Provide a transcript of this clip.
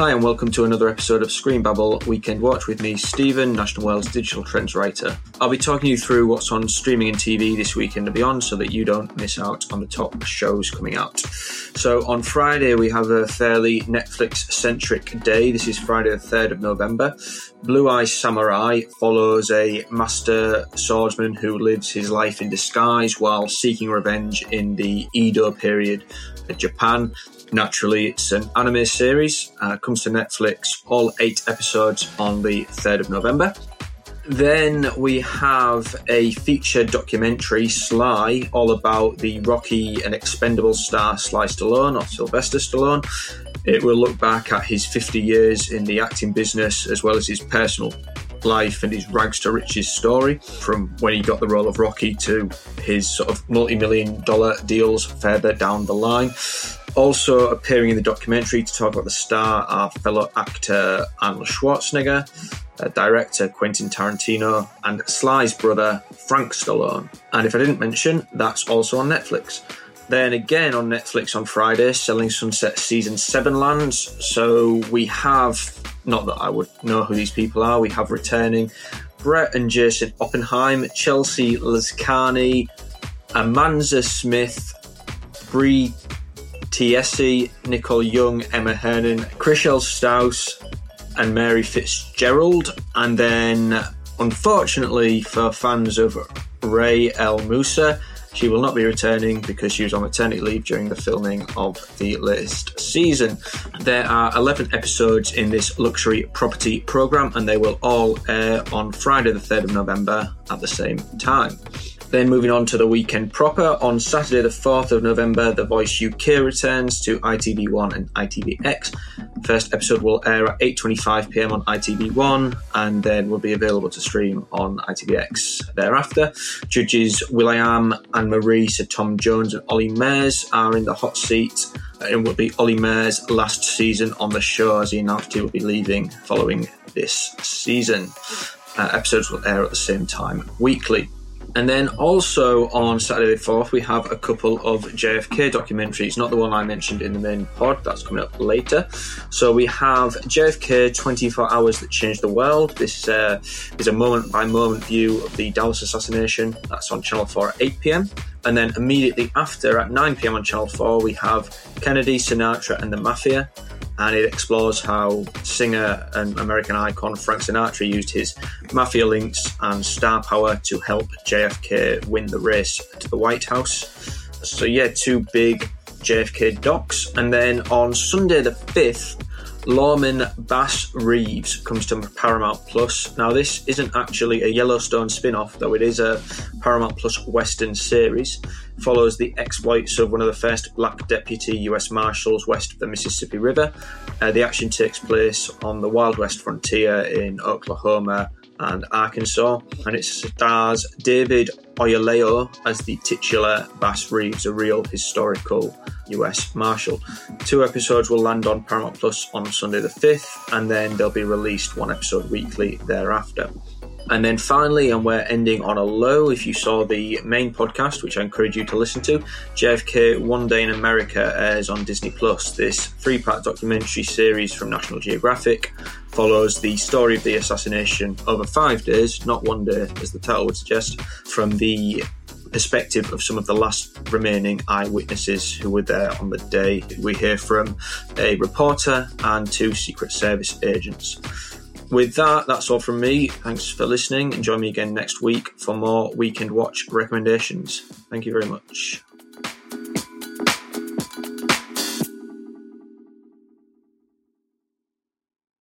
Hi, and welcome to another episode of Screen Babble Weekend Watch with me, Steven, National World digital trends writer. I'll be talking you through what's on streaming and TV this weekend and beyond so that you don't miss out on the top shows coming out. So, on Friday, we have a fairly Netflix centric day. This is Friday, the 3rd of November. Blue Eye Samurai follows a master swordsman who lives his life in disguise while seeking revenge in the Edo period of Japan. Naturally, it's an anime series. Uh, to Netflix, all eight episodes on the 3rd of November. Then we have a feature documentary, Sly, all about the Rocky and Expendable star Sly Stallone or Sylvester Stallone. It will look back at his 50 years in the acting business as well as his personal life and his rags to riches story from when he got the role of Rocky to his sort of multi million dollar deals further down the line. Also appearing in the documentary to talk about the star are fellow actor Arnold Schwarzenegger, uh, director Quentin Tarantino, and Sly's brother Frank Stallone. And if I didn't mention, that's also on Netflix. Then again on Netflix on Friday, Selling Sunset Season 7 lands. So we have, not that I would know who these people are, we have returning Brett and Jason Oppenheim, Chelsea Lazkani, Amanza Smith, Bre Tiesi, Nicole Young, Emma Hernan, Chrishell Stause, and Mary Fitzgerald. And then, unfortunately, for fans of Rae El Moussa, she will not be returning because she was on maternity leave during the filming of the latest season. There are 11 episodes in this luxury property program, and they will all air on Friday, the 3rd of November at the same time. Then moving on to the weekend proper, on Saturday the 4th of November, The Voice UK returns to ITV1 and ITVX. First episode will air at 8.25pm on ITV1 and then will be available to stream on ITVX thereafter. Judges will.i.am, Anne Marie, Sir Tom Jones and Olly Murs are in the hot seat. It will be Olly Murs' last season on the show as he announced he will be leaving following this season. Uh, episodes will air at the same time weekly. And then also on Saturday the 4th, we have a couple of JFK documentaries, not the one I mentioned in the main pod, that's coming up later. So we have JFK 24 Hours That Changed the World. This uh, is a moment by moment view of the Dallas assassination. That's on Channel 4 at 8 pm. And then immediately after at 9 pm on Channel 4, we have Kennedy, Sinatra, and the Mafia and it explores how singer and American icon Frank Sinatra used his mafia links and star power to help JFK win the race to the White House. So, yeah, two big JFK docs. And then on Sunday, the 5th, Lawmen Bass Reeves comes to Paramount Plus. Now, this isn't actually a Yellowstone spin off, though it is a Paramount Plus Western series. Follows the exploits of one of the first black deputy US Marshals west of the Mississippi River. Uh, the action takes place on the Wild West frontier in Oklahoma and Arkansas, and it stars David Oyelowo as the titular Bass Reeves, a real historical US Marshal. Two episodes will land on Paramount Plus on Sunday the 5th, and then they'll be released one episode weekly thereafter. And then finally, and we're ending on a low, if you saw the main podcast, which I encourage you to listen to, JFK One Day in America airs on Disney Plus. This three part documentary series from National Geographic follows the story of the assassination over five days, not one day, as the title would suggest, from the perspective of some of the last remaining eyewitnesses who were there on the day. We hear from a reporter and two Secret Service agents. With that, that's all from me. Thanks for listening and join me again next week for more Weekend Watch recommendations. Thank you very much.